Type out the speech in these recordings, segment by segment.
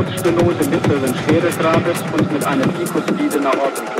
Aorten-Isthmusstenose mittleren Schweregrades und mit einer bikuspiden Aortenklappe. Hier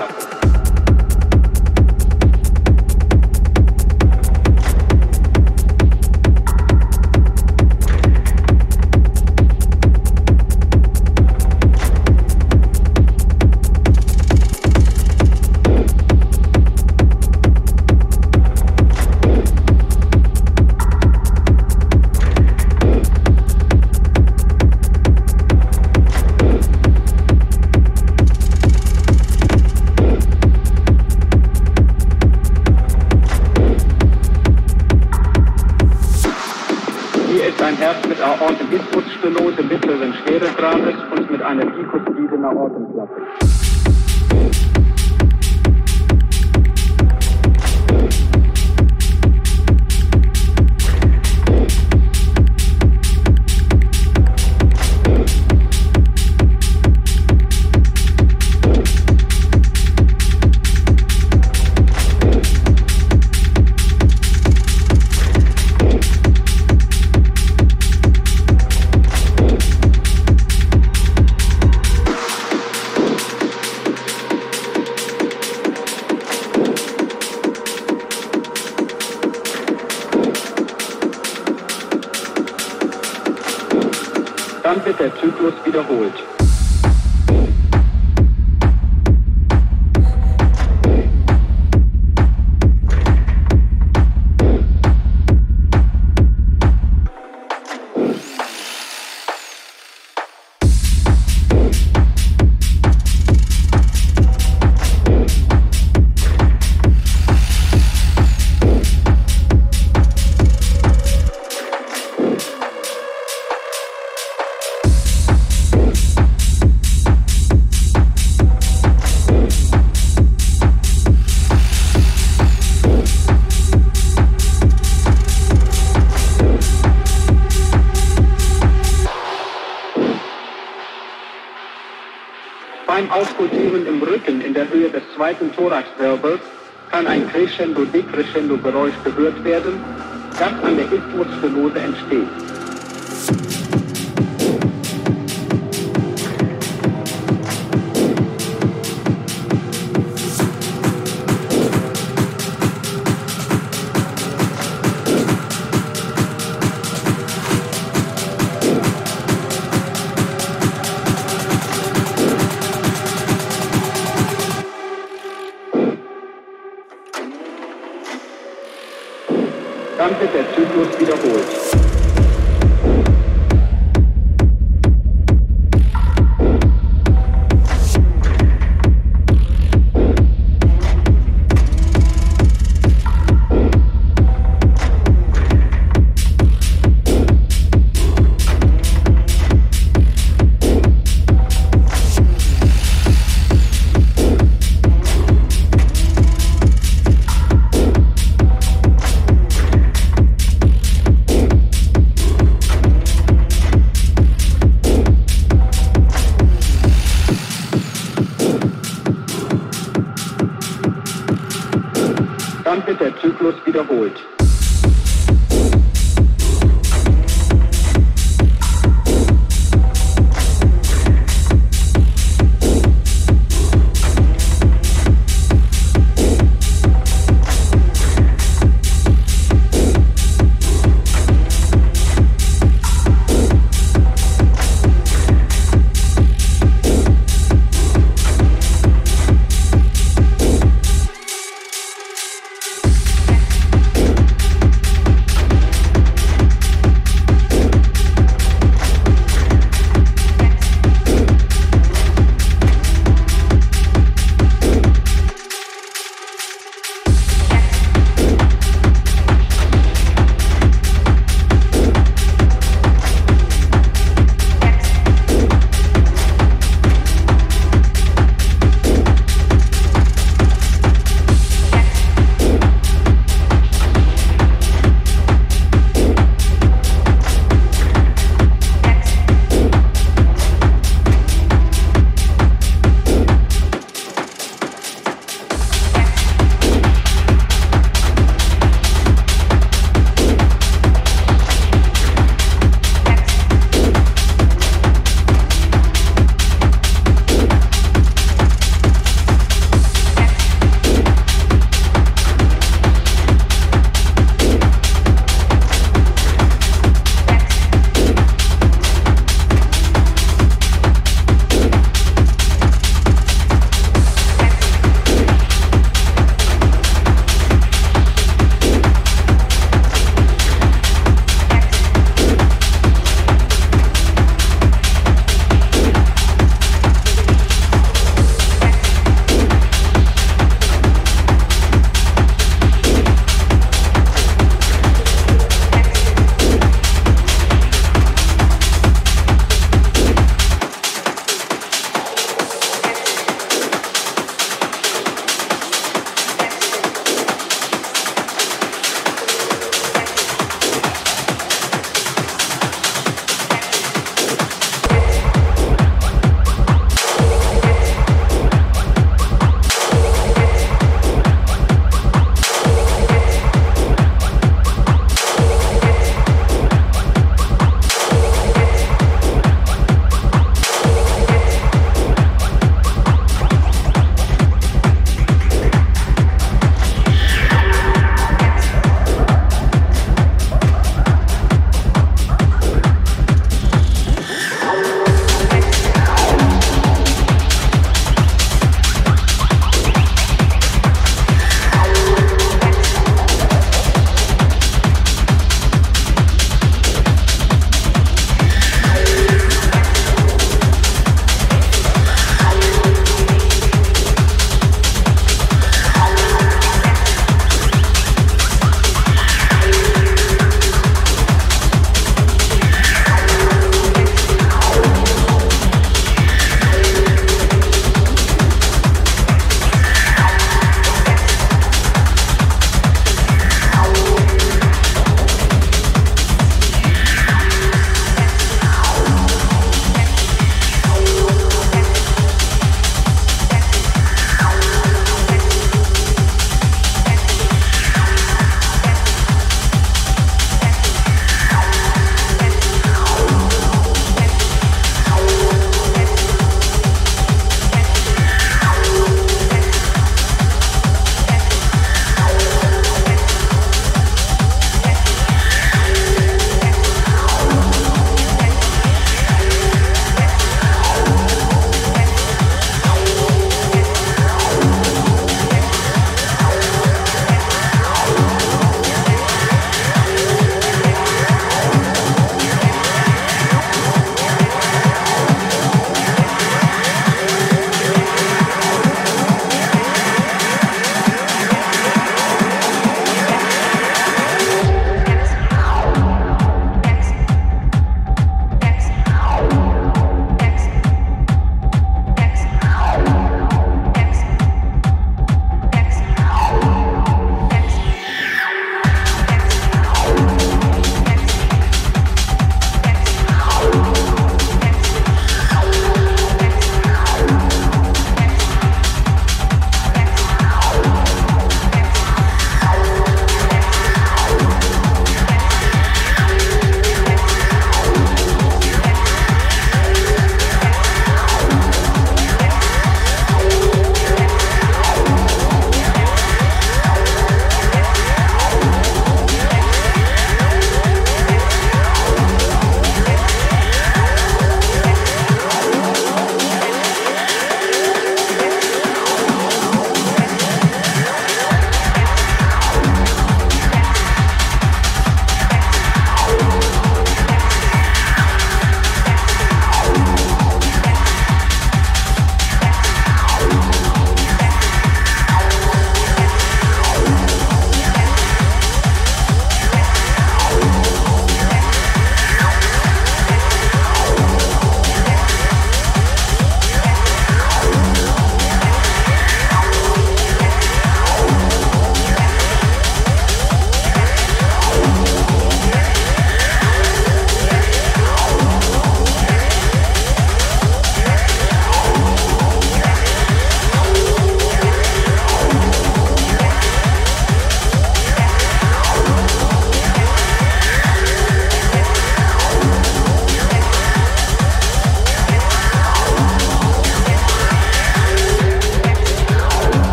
Dann wird der Zyklus wiederholt. Auskultieren im Rücken in der Höhe des zweiten Thoraxwirbels kann ein Crescendo-Decrescendo-Geräusch gehört werden, das an der Isthmusstenose entsteht.